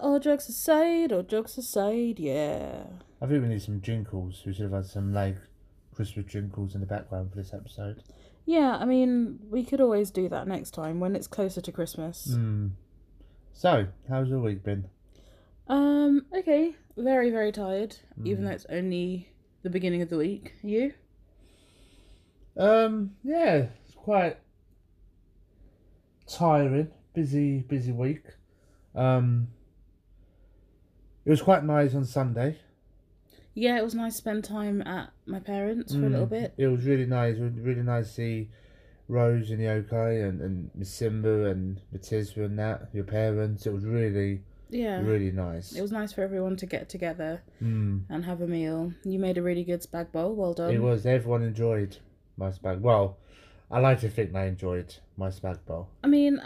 All jokes aside, all jokes aside, yeah. I think we need some jingles. We should have had some like Christmas jingles in the background for this episode. Yeah, I mean, we could always do that next time when it's closer to Christmas. Hmm. So, how's your week been? Um, okay. Very, very tired, even Mm. though it's only the beginning of the week. You? Um, yeah, it's quite tiring. Busy, busy week. Um, it was quite nice on Sunday. Yeah, it was nice to spend time at my parents for a little Mm, bit. It was really nice. It was really nice to see Rose and Yoko and and Miss Simba and Matisba and that your parents. It was really, Yeah. really nice. It was nice for everyone to get together Mm. and have a meal. You made a really good spag bol. Well done. It was. Everyone enjoyed my spag. Well, I like to think they enjoyed my spag bol. I mean,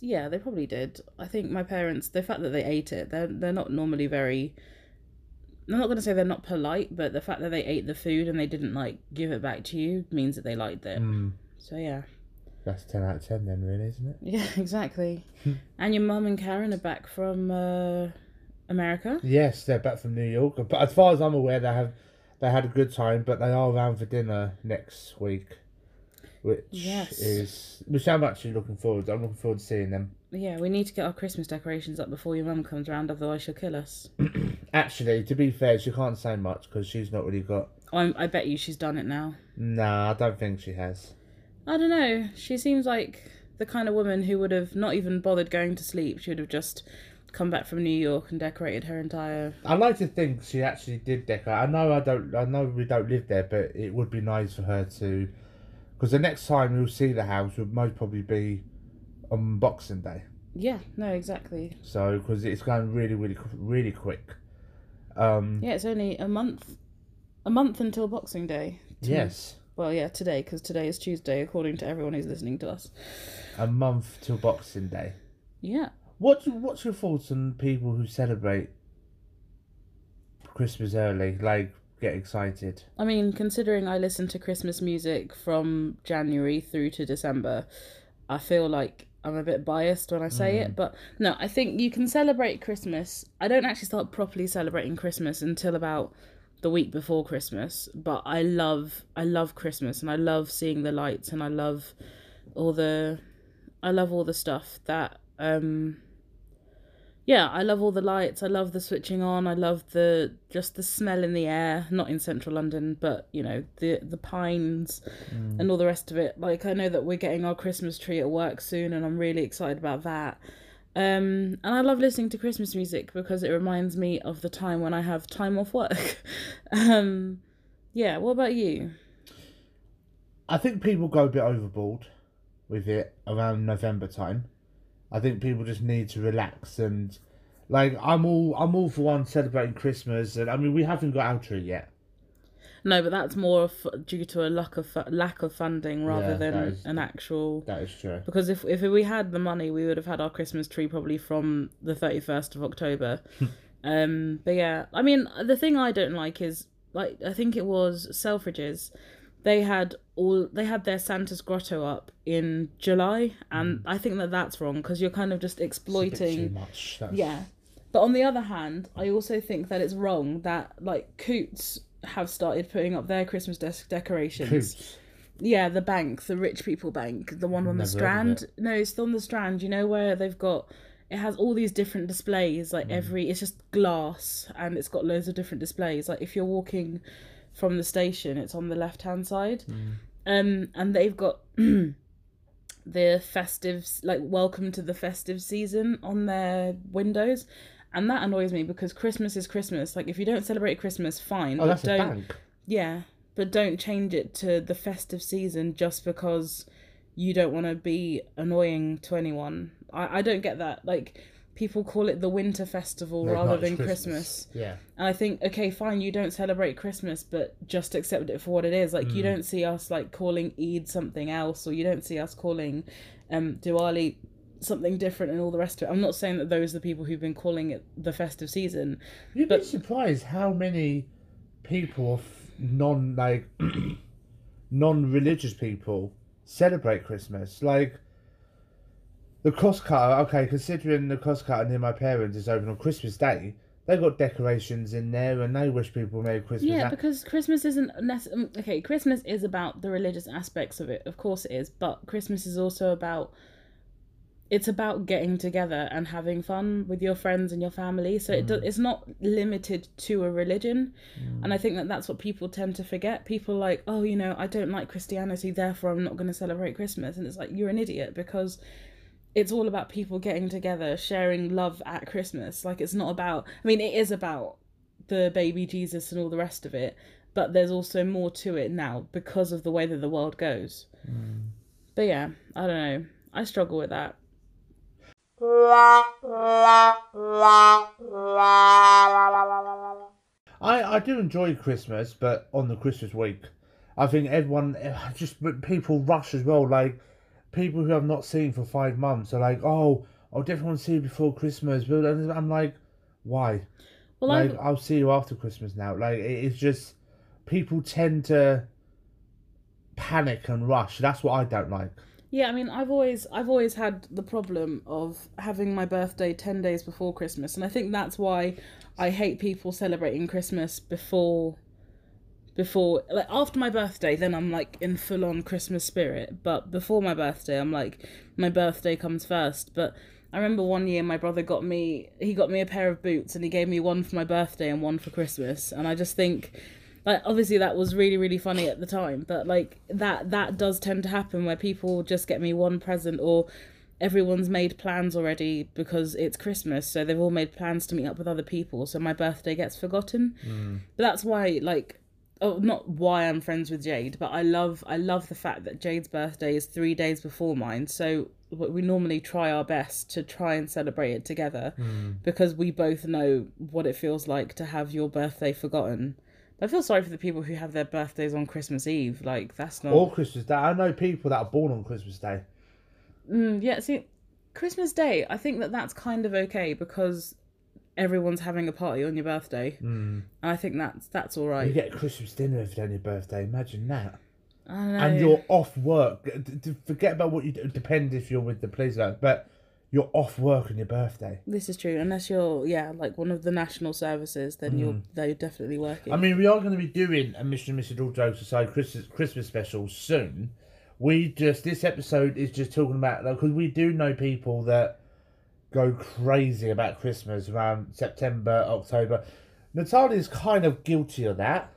yeah, they probably did. I think my parents, the fact that they ate it, they're they're not normally very. I'm not going to say they're not polite, but the fact that they ate the food and they didn't like give it back to you means that they liked it. Mm. So yeah, That's ten out of ten, then, really, isn't it? yeah, exactly. and your mum and Karen are back from uh, America. Yes, they're back from New York. But as far as I'm aware, they have they had a good time. But they are around for dinner next week, which Yes. is which I'm actually looking forward. to. I'm looking forward to seeing them. Yeah, we need to get our Christmas decorations up before your mum comes around, otherwise she'll kill us. Actually, to be fair, she can't say much because she's not really got. I'm, I bet you she's done it now. Nah, I don't think she has. I don't know. She seems like the kind of woman who would have not even bothered going to sleep. She would have just come back from New York and decorated her entire. I like to think she actually did decorate. I know I don't. I know we don't live there, but it would be nice for her to, because the next time you'll see the house would most probably be on Boxing Day. Yeah, no, exactly. So because it's going really, really, really quick. Um. Yeah, it's only a month, a month until Boxing Day. Yes, Well, yeah, today because today is Tuesday, according to everyone who's listening to us. a month till Boxing Day. Yeah. What What's your thoughts on people who celebrate Christmas early? Like get excited. I mean, considering I listen to Christmas music from January through to December, I feel like I'm a bit biased when I say it. But no, I think you can celebrate Christmas. I don't actually start properly celebrating Christmas until about the week before Christmas. But I love, I love Christmas, and I love seeing the lights, and I love all the, I love all the stuff that um yeah, I love all the lights. I love the switching on. I love the just the smell in the air. Not in central London, but you know the the pines and all the rest of it. Like I know that we're getting our Christmas tree at work soon, and I'm really excited about that. Um, and I love listening to Christmas music because it reminds me of the time when I have time off work. um, yeah. What about you? I think people go a bit overboard with it around November time. I think people just need to relax and like I'm all I'm all for one celebrating Christmas and I mean we haven't got our tree yet. No, but that's more of, due to a lack of lack of funding rather Yeah, than is- an actual. That is true. Because if if we had the money, we would have had our Christmas tree probably from the thirty first of October. um, but yeah, I mean, the thing I don't like is like I think it was Selfridges. They had all they had their Santa's grotto up in July, and I think that that's wrong because you're kind of just exploiting. too much. That's, Yeah. But on the other hand, I also think that it's wrong that like Coutts have started putting up their Christmas desk decorations. Coutts. Yeah, the bank, the rich people bank, the one on the Never of strand. No, it's still on the strand, you know where they've got it has all these different displays, Mm. like every it's just glass and it's got loads of different displays. Like if you're walking from the station, it's on the left hand side. Mm. Um and they've got the festive like welcome to the festive season on their windows. And that annoys me because Christmas is Christmas. Like if you don't celebrate Christmas, fine. Oh, that's a don't bank. yeah, but don't change it to the festive season just because you don't want to be annoying to anyone. I, I don't get that. Like, people call it the winter festival No, rather than Christmas. Yeah. And I think, okay, fine, you don't celebrate Christmas, but just accept it for what it is. Like, you don't see us, like, calling Eid something else, or you don't see us calling um, Diwali something different and all the rest of it. I'm not saying that those are the people who've been calling it the festive season. You'd But- be surprised how many people of non like non religious people celebrate Christmas. Like The cross cutter, okay, considering the cross cutter near my parents is open on Christmas Day, they've got decorations in there and they wish people Merry Christmas. Yeah, because Christmas isn't necessarily mm, okay. Christmas is about the religious aspects of it, of course it is, but Christmas is also about it's about getting together and having fun with your friends and your family. So it do, mm. it's not limited to a religion, and I mm. think that that's what people tend to forget. People like, oh, you know, I don't like Christianity, therefore I'm not going to celebrate Christmas, and it's like you're an idiot because it's all about people getting together, sharing love at Christmas. Like it's not about. I mean, it is about the baby Jesus and all the rest of it, but there's also more to it now because of the way that the world goes. Mm. But yeah, I don't know. I struggle with that. I, I do enjoy Christmas, but on the Christmas week, I think everyone, eh, just people rush as well. Like people who I've not seen for five months are like, oh, I'll definitely want to see you before Christmas. But I'm like, why? Well, like I I'll see you after Christmas now. Like it's just people tend to panic and rush. That's what I don't like. yeah, I mean, I've always I've always had the problem of having my birthday 10 days before Christmas, and I think that's why I hate people celebrating Christmas before before like after my birthday then I'm like in full on Christmas spirit, but before my birthday I'm like my birthday comes first, but I remember one year my brother got me he got me a pair of boots and he gave me one for my birthday and one for Christmas. And I just think like obviously that was really really funny at the time. But like that that does tend to happen where people just get me one present or everyone's made plans already because it's Christmas. So they've all made plans to meet up with other people. So my birthday gets forgotten. Mm. But that's why like oh not why I'm friends with Jade but I love I love the fact that Jade's birthday is 3 days before mine so we normally try our best to try and celebrate it together because we both know what it feels like to have your birthday forgotten I feel sorry for the people who have their birthdays on Christmas Eve. Like that's not. Or Christmas Day. I know people that are born on Christmas Day. Mm, yeah, see, Christmas Day. I think that that's kind of okay because everyone's having a party on your birthday, Mm. and I think that's that's all You right. get Christmas dinner every day on your birthday. Imagine that. I know. and you're off work. D- d- Forget about what you do. Depends if you're with the police, guys, but you're off work on your birthday. This is true. Unless you're, yeah, like one of the national services, then you're they're definitely working. I mean, we are going to be doing a Mission Mrs. All Jokes Aside Christmas Christmas special soon. We just this episode is just talking about because we do know people that go crazy about Christmas around September, October. Natalia's kind of guilty of that.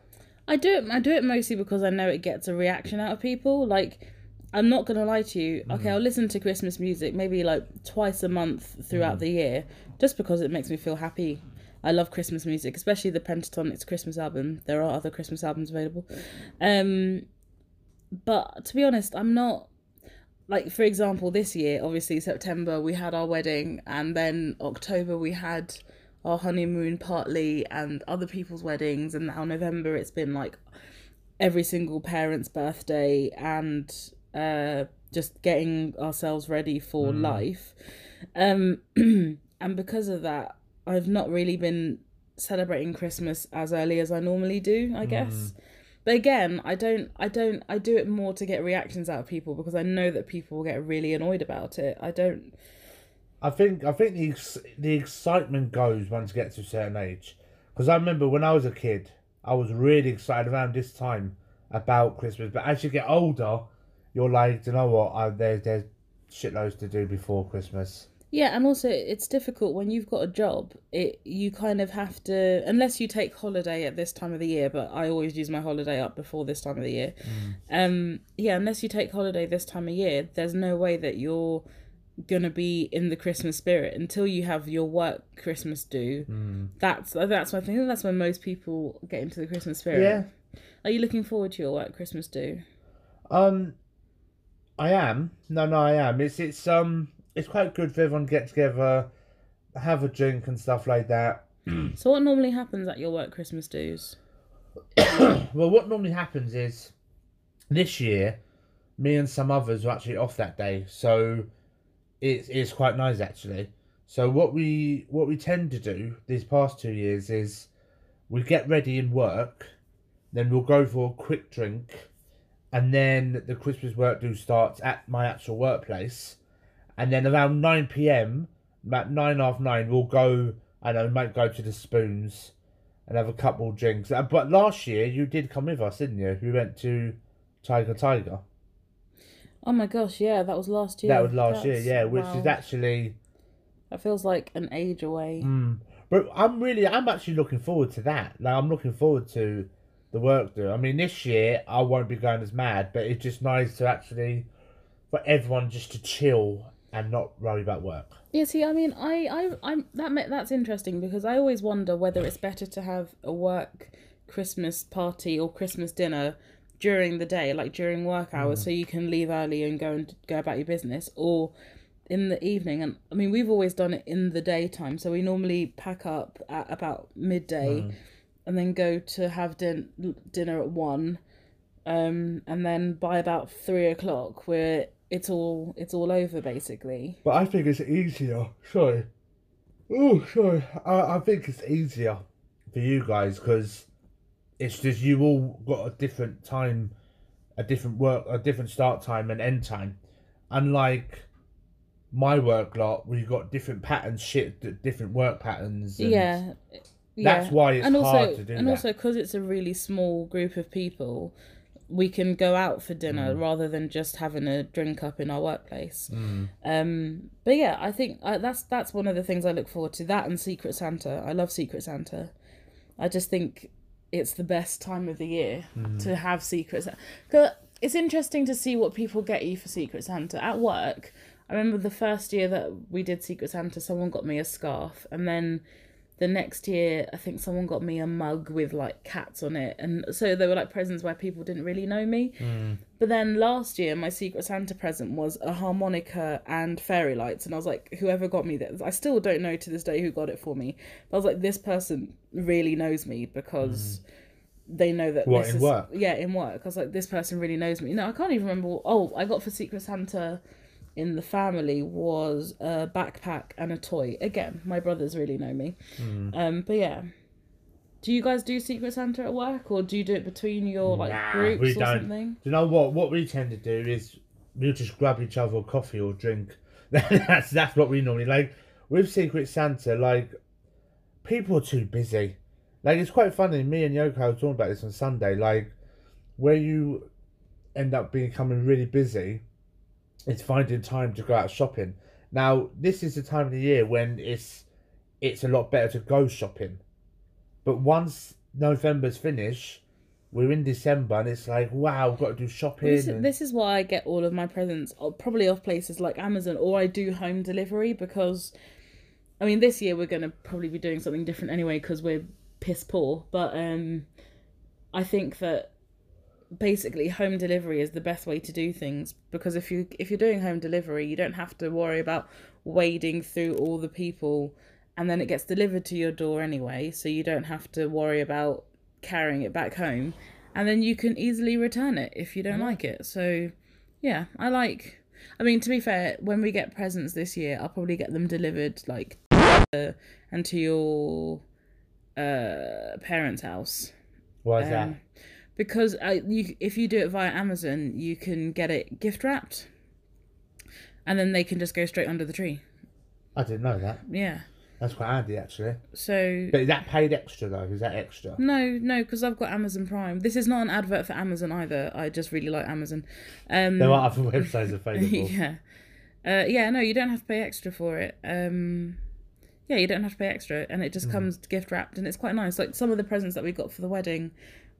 I do it. I do it mostly because I know it gets a reaction out of people. Like, I'm not gonna lie to you. Okay, I'll listen to Christmas music maybe like twice a month throughout the year, just because it makes me feel happy. I love Christmas music, especially the Pentatonix Christmas album. There are other Christmas albums available, um, but to be honest, I'm not. Like for example, this year, obviously September we had our wedding, and then October we had our honeymoon partly and other people's weddings and now November it's been like every single parent's birthday and uh just getting ourselves ready for life. Um and because of that I've not really been celebrating Christmas as early as I normally do I guess but again I don't I don't I do it more to get reactions out of people because I know that people will get really annoyed about it I don't I think I think the the excitement goes once you get to a certain age. Because I remember when I was a kid, I was really excited around this time about Christmas. But as you get older, you're like, you know what? I, there's there's shitloads to do before Christmas. Yeah, and also it's difficult when you've got a job. It you kind of have to unless you take holiday at this time of the year, but I always use my holiday up before this time of the year. Um yeah, unless you take holiday this time of year, there's no way that you're going to be in the Christmas spirit until you have your work Christmas do. That's that's my thing. that's when most people get into the Christmas spirit. Yeah. Are you looking forward to your work Christmas do? Um, I am. No, no, I am. It's it's um it's quite good for everyone to get together, have a drink and stuff like that. Hmm. So what normally happens at your work Christmas do's? Well, what normally happens is this year, me and some others are actually off that day, so it's it's quite nice actually. So what we what we tend to do these past two years is we get ready in work, then we'll go for a quick drink, and then the Christmas work do starts at my actual workplace, and then around nine p.m., about nine half nine, we'll go. I know, might go to the spoons and have a couple of drinks. Uh, But last year you did come with us, didn't you? We went to Tiger Tiger. Oh my gosh, yeah, that was last year. that was last year, yeah, which wow. is actually. That feels like an age away. Mm, but I'm really, I'm actually looking forward to that. Like, I'm looking forward to the work do. I mean, this year I won't be going as mad, but it's just nice to actually for everyone just to chill and not worry about work. Yeah, see, I mean, I, I, I'm that that's interesting because I always wonder whether it's better to have a work Christmas party or Christmas dinner during the day, like during work hours, so you can leave early and go and go about your business, or in the evening. And I mean, we've always done it in the daytime, so we normally pack up at about midday, and then go to have din- dinner at one, um, and then by about three o'clock, we're it's all it's all over basically. But I think it's easier. Sorry. Oh, sorry. I, I think it's easier for you guys because it's just you all got a different time, a different work, a different start time and end time. Unlike my work lot, where you got different patterns, shit, different work patterns. yeah yeah That's why it's and also hard to do and that. also because it's a really small group of people we can go out for Mm. dinner rather than just having a drink up in our workplace Mm. um but yeah i think uh, that's that's one of the things i look forward to that and secret santa i love secret santa i just think it's the best time of the year Mm. to have secret santa it's interesting to see what people get you for secret santa at work i remember the first year that we did secret santa someone got me a scarf and then the next year i think someone got me a mug with like cats on it. And so they were like presents where people didn't really know me. Mm. But then last year my secret santa present was a harmonica and fairy lights. And i was like whoever got me this i still don't know to this day who got it for me. But i was like this person really knows me because mm. they know that What, this in is work? yeah in work. I was like this person really knows me. No i can't even remember what, oh i got for secret santa in the family was a backpack and a toy again my brothers really know me Hmm. um but yeah do you guys do secret santa at work or do you do it between your like Nah, groups we or don't. something Do you know what? What we tend to do is we'll just grab each other a coffee or drink. that's that's what we normally like. With Secret Santa, like people are too busy. Like it's quite funny. Me and Yoko were talking about this on Sunday. Like where you end up becoming really busy, it's finding time to go out shopping. Now this is the time of the year when it's it's a lot better to go shopping. But once November's finished, we're in December and it's like, wow, we've got to do shopping. This, and- this is why I get all of my presents, probably off places like Amazon, or I do home delivery because, I mean, this year we're going to probably be doing something different anyway because we're piss poor. But um, I think that basically home delivery is the best way to do things because if you if you're doing home delivery, you don't have to worry about wading through all the people, and then it gets delivered to your door anyway, so you don't have to worry about carrying it back home and then you can easily return it if you don't like it. So, yeah, I like. I mean, to be fair, when we get presents this year, I'll probably get them delivered like uh, and to your uh parents' house. Why is Um, that? Because uh, you, if you do it via Amazon, you can get it gift wrapped, and then they can just go straight under the tree. I didn't know that. Yeah. That's quite handy actually. So But is that paid extra though? Is that extra? No, no, because I've got Amazon Prime. This is not an advert for Amazon either. I just really like Amazon. Um, There are other websites available. yeah, uh, yeah. No, you don't have to pay extra for it. Um, yeah, you don't have to pay extra, and it just Hmm. comes gift wrapped, and it's quite nice. Like some of the presents that we got for the wedding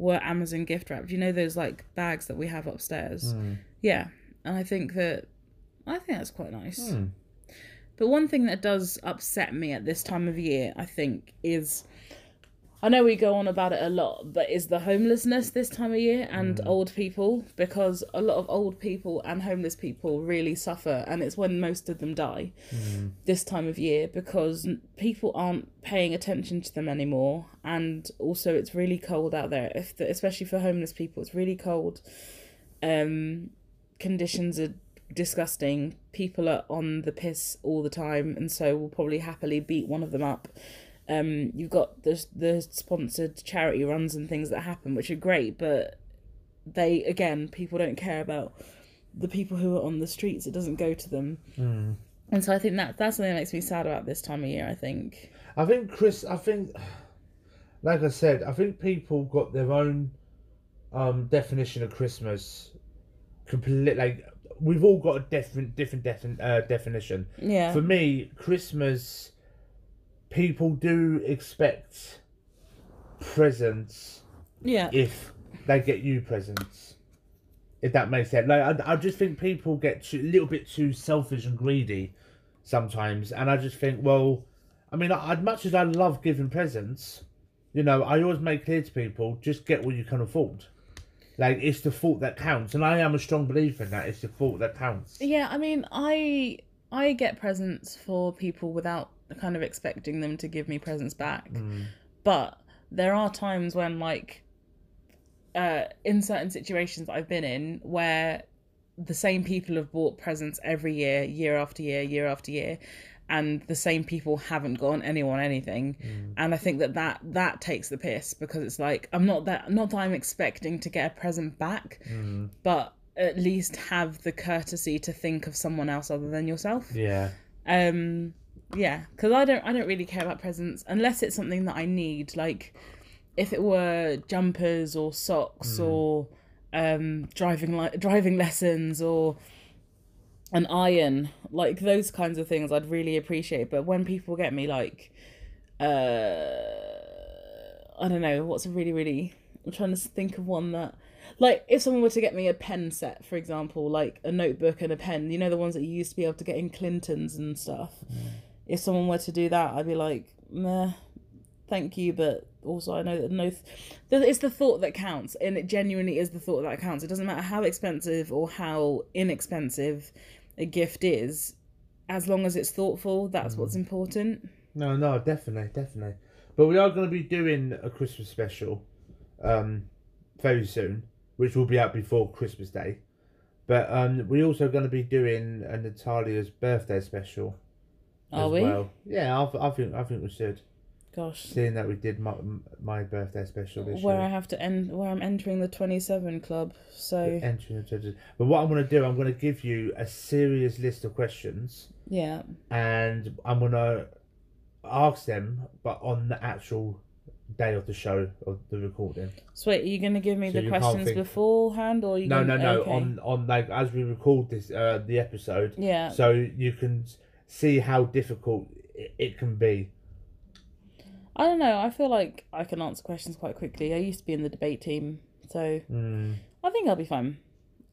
were Amazon gift wrapped. You know those like bags that we have upstairs. Hmm. Yeah, and I think that I think that's quite nice. Hmm. But one thing that does upset me at this time of year, I think, is I know we go on about it a lot, but is the homelessness this time of year and old people because a lot of old people and homeless people really suffer, and it's when most of them die this time of year because people aren't paying attention to them anymore, and also it's really cold out there. If the, especially for homeless people, it's really cold. Um, conditions are disgusting. People are on the piss all the time, and so we'll probably happily beat one of them up. Um, you've got the the sponsored charity runs and things that happen, which are great, but they again, people don't care about the people who are on the streets. It doesn't go to them. And so I think that that's something that makes me sad about this time of year. I think. I think Chris. I think, like I said, I think people got their own um, definition of Christmas. Complete like we've all got a different, different defi- uh, definition. Yeah. For me, Christmas, people do expect presents yeah. if they get you presents. If that makes sense, like I, I just think people get too, a little bit too selfish and greedy sometimes, and I just think, well, I mean, I, as much as I love giving presents, you know, I always make clear to people, just get what you can afford. Like it's the thought that counts, and I am a strong believer in that. It's the thought that counts. Yeah, I mean, I I get presents for people without kind of expecting them to give me presents back. But there are times when like uh in certain situations I've been in where the same people have bought presents every year, year after year, year after year, and the same people haven't gotten anyone anything. And I think that, that that takes the piss because it's like I'm not that not that I'm expecting to get a present back, but at least have the courtesy to think of someone else other than yourself. Yeah. Um, yeah, because I don't I don't really care about presents unless it's something that I need. Like if it were jumpers or socks or um driving like driving lessons or an iron, like those kinds of things, I'd really appreciate. But when people get me like, uh, I don't know, what's a really really I'm trying to think of one that. Like if someone were to get me a pen set, for example, like a notebook and a pen, you know the ones that you used to be able to get in Clintons and stuff. If someone were to do that, I'd be like, meh, thank you, but also I know that no, th- it's the thought that counts, and it genuinely is the thought that counts. It doesn't matter how expensive or how inexpensive a gift is, as long as it's thoughtful. That's what's important. No, no, definitely, definitely. But we are going to be doing a Christmas special, um, very soon, which will be out before Christmas Day. But um, we're also going to be doing a Natalia's birthday special. Are we? Well. Yeah, I, I think I think we should. Gosh, Seeing that we did my my birthday special this where year. I have to end, where I'm entering the twenty-seven club. So Entering the judges. But what I'm going to do, I'm going to give you a serious list of questions, yeah, and I'm going to ask them, but on the actual day of the show of the recording. So wait, are you going to give me So the questions think- beforehand, or you? No, gonna... no, no. okay. On on like as we record this uh the episode, Yeah. so you can see how difficult it, it can be. I don't know. I feel like I can answer questions quite quickly. I used to be in the debate team, so Mm. I think I'll be fine.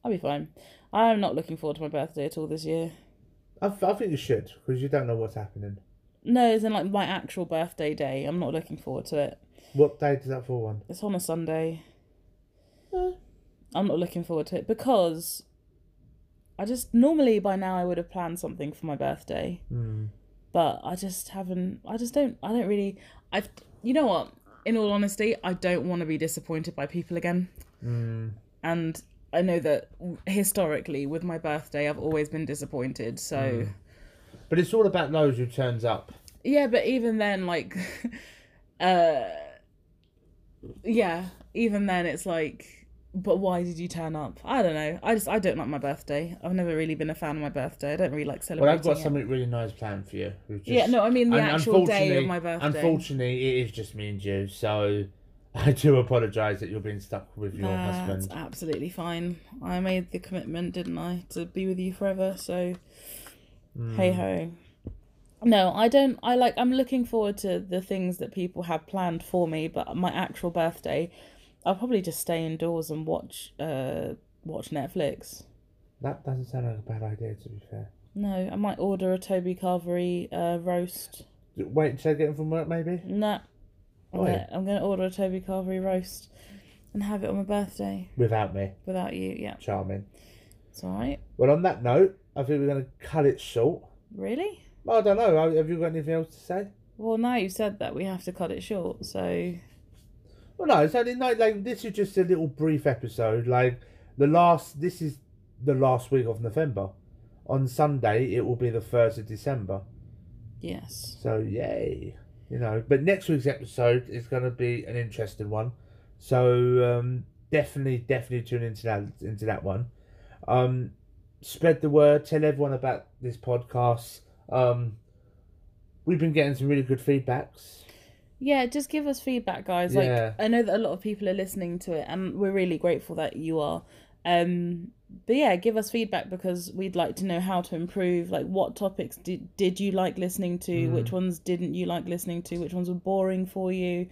I'll be fine. I'm not looking forward to my birthday at all this year. I, I think you should because you don't know what's happening. No, it's in like my actual birthday day. I'm not looking forward to it. What day does that fall on? It's on a Sunday. I'm not looking forward to it because I just normally by now I would have planned something for my birthday, Mm. but I just haven't. I just don't. I don't really. I've. You know what? In all honesty, I don't want to be disappointed by people again. Mm. and I know that historically with my birthday I've always been disappointed. So But it's all about those who turns up. yeah, but even then, like, uh, yeah, even then it's like, but why did you turn up? I don't know. I just I don't like my birthday. I've never really been a fan of my birthday. I don't really like celebrating. Well. I've got it. something really nice planned for you. Just- Yeah, no, I mean the actual day of my birthday. Unfortunately, it is just me and you, so I do apologise that you're being stuck with your That's husband. absolutely fine. I made the commitment, didn't I, to be with you forever. So, Hmm. hey ho. No, I don't. I like. I'm looking forward to the things that people have planned for me, but my actual birthday, I'll probably just stay indoors and watch. Uh, watch Netflix. That doesn't sound like a bad idea, to be fair. No, I might order a Toby Carvery uh, roast. Wait until I get him from work, maybe? Nah, I'm gonna, I'm gonna order a Toby Carvery roast, and have it on my birthday Without me. without you. Yeah, Charming. it's all right. Well, on that note, I think we're going to cut it short. Really? Well, I don't know. Have you got anything else to say? Well, now you've said that we have to cut it short, so Well, no, it's only like, like this is just a little brief episode. Like the last, this is the last week of November. On Sunday, it will be the first of December. yes. So yay, you know. But next week's episode is going to be an interesting one. So um, definitely, definitely tune into that into that one. Um, spread the word. Tell everyone about this podcast. Um, we've been getting some really good feedbacks. Yeah, just give us feedback, guys. Yeah. Like I know that a lot of people are listening to it, and we're really grateful that you are. Um, but yeah, give us feedback because we'd like to know how to improve. Like, what topics did did you like listening to? Mm. Which ones didn't you like listening to? Which ones were boring for you?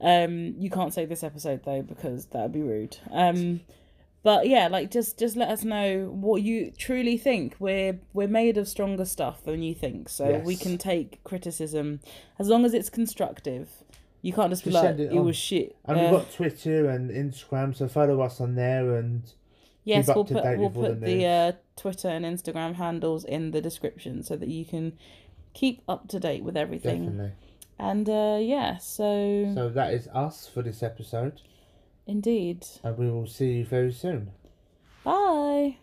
Um, you can't say this episode though because that would be rude. Um, but yeah, like just just let us know what you truly think. We're we're made of stronger stuff than you think, so we can take criticism as long as it's constructive. You can't just be like it it was shit. And Uh, we've got Twitter and Instagram, so follow us on there. And yes, we'll put we'll all the put the uh, Twitter and Instagram handles in the description so that you can keep up to date with everything. definitely. And uh, yeah, so, So that is us for this episode, indeed, and we will see you very soon. bye.